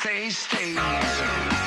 stay, stay,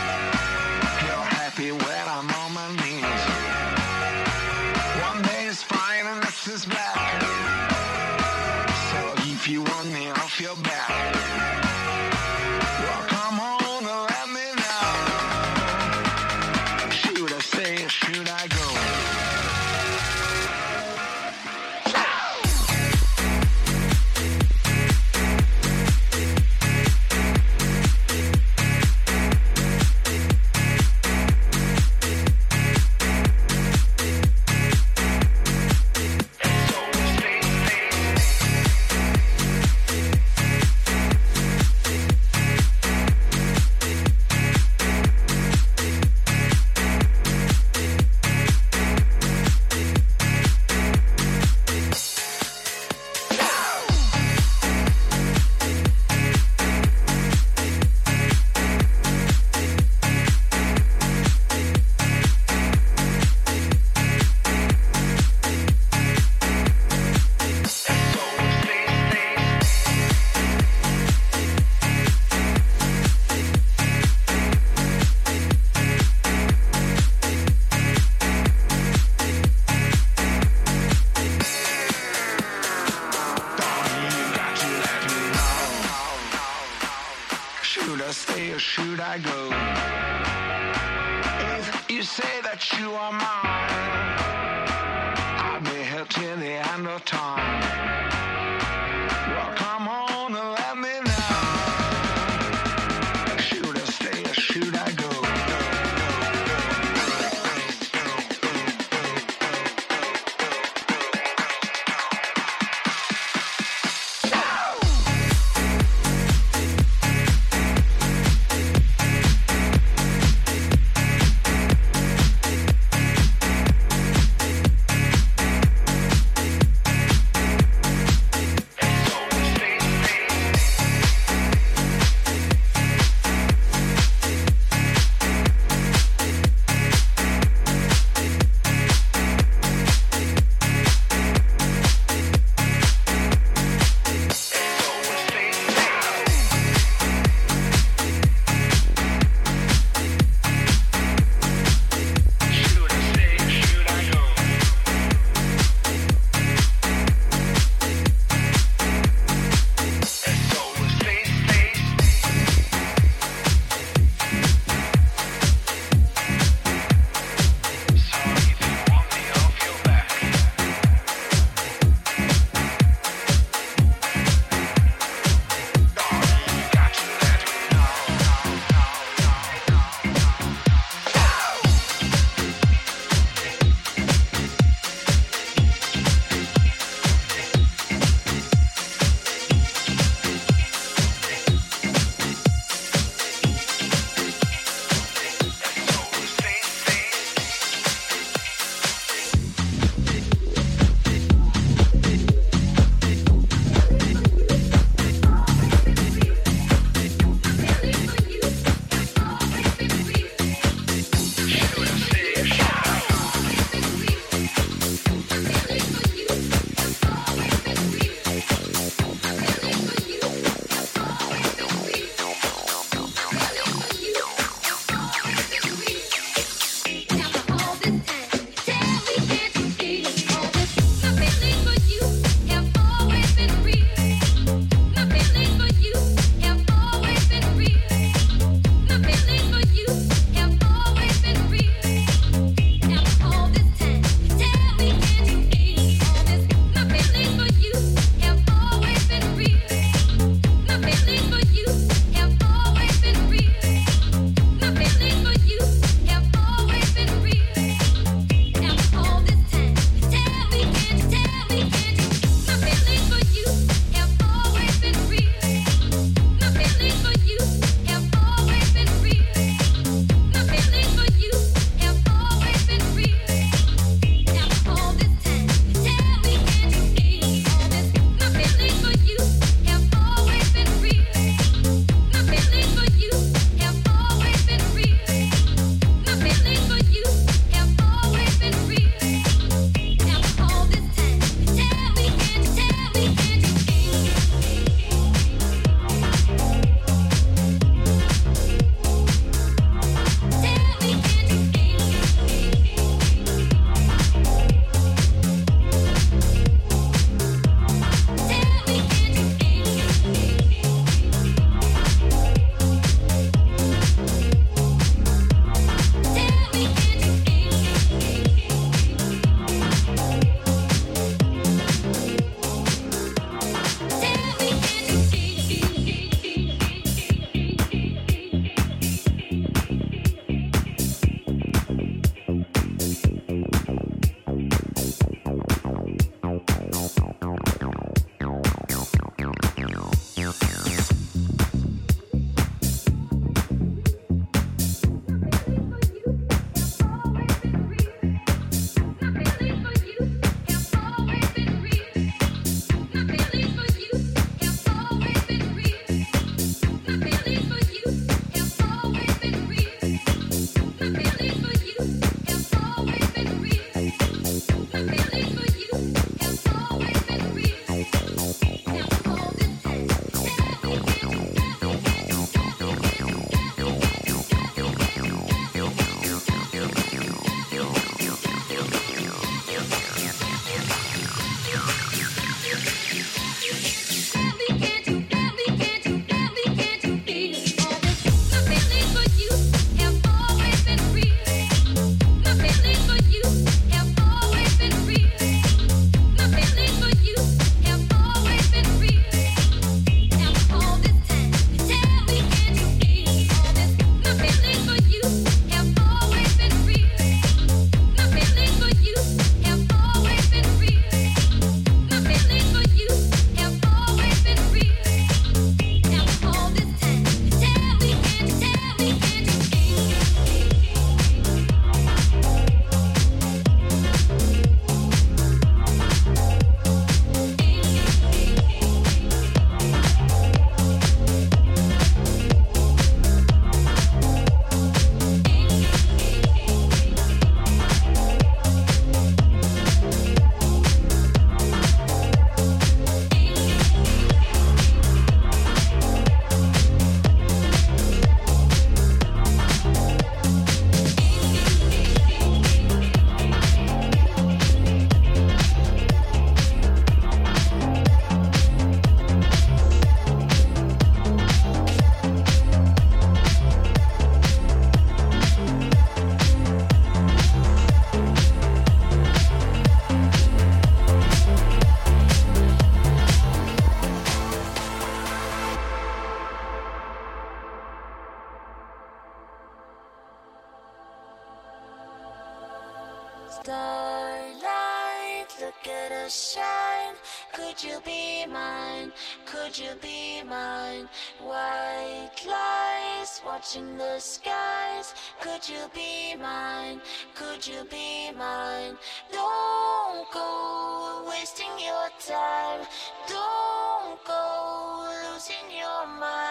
Starlight, look at us shine. Could you be mine? Could you be mine? White lies watching the skies. Could you be mine? Could you be mine? Don't go wasting your time. Don't go losing your mind.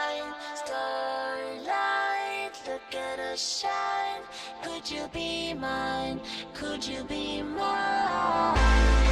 Shine. Could you be mine? Could you be mine?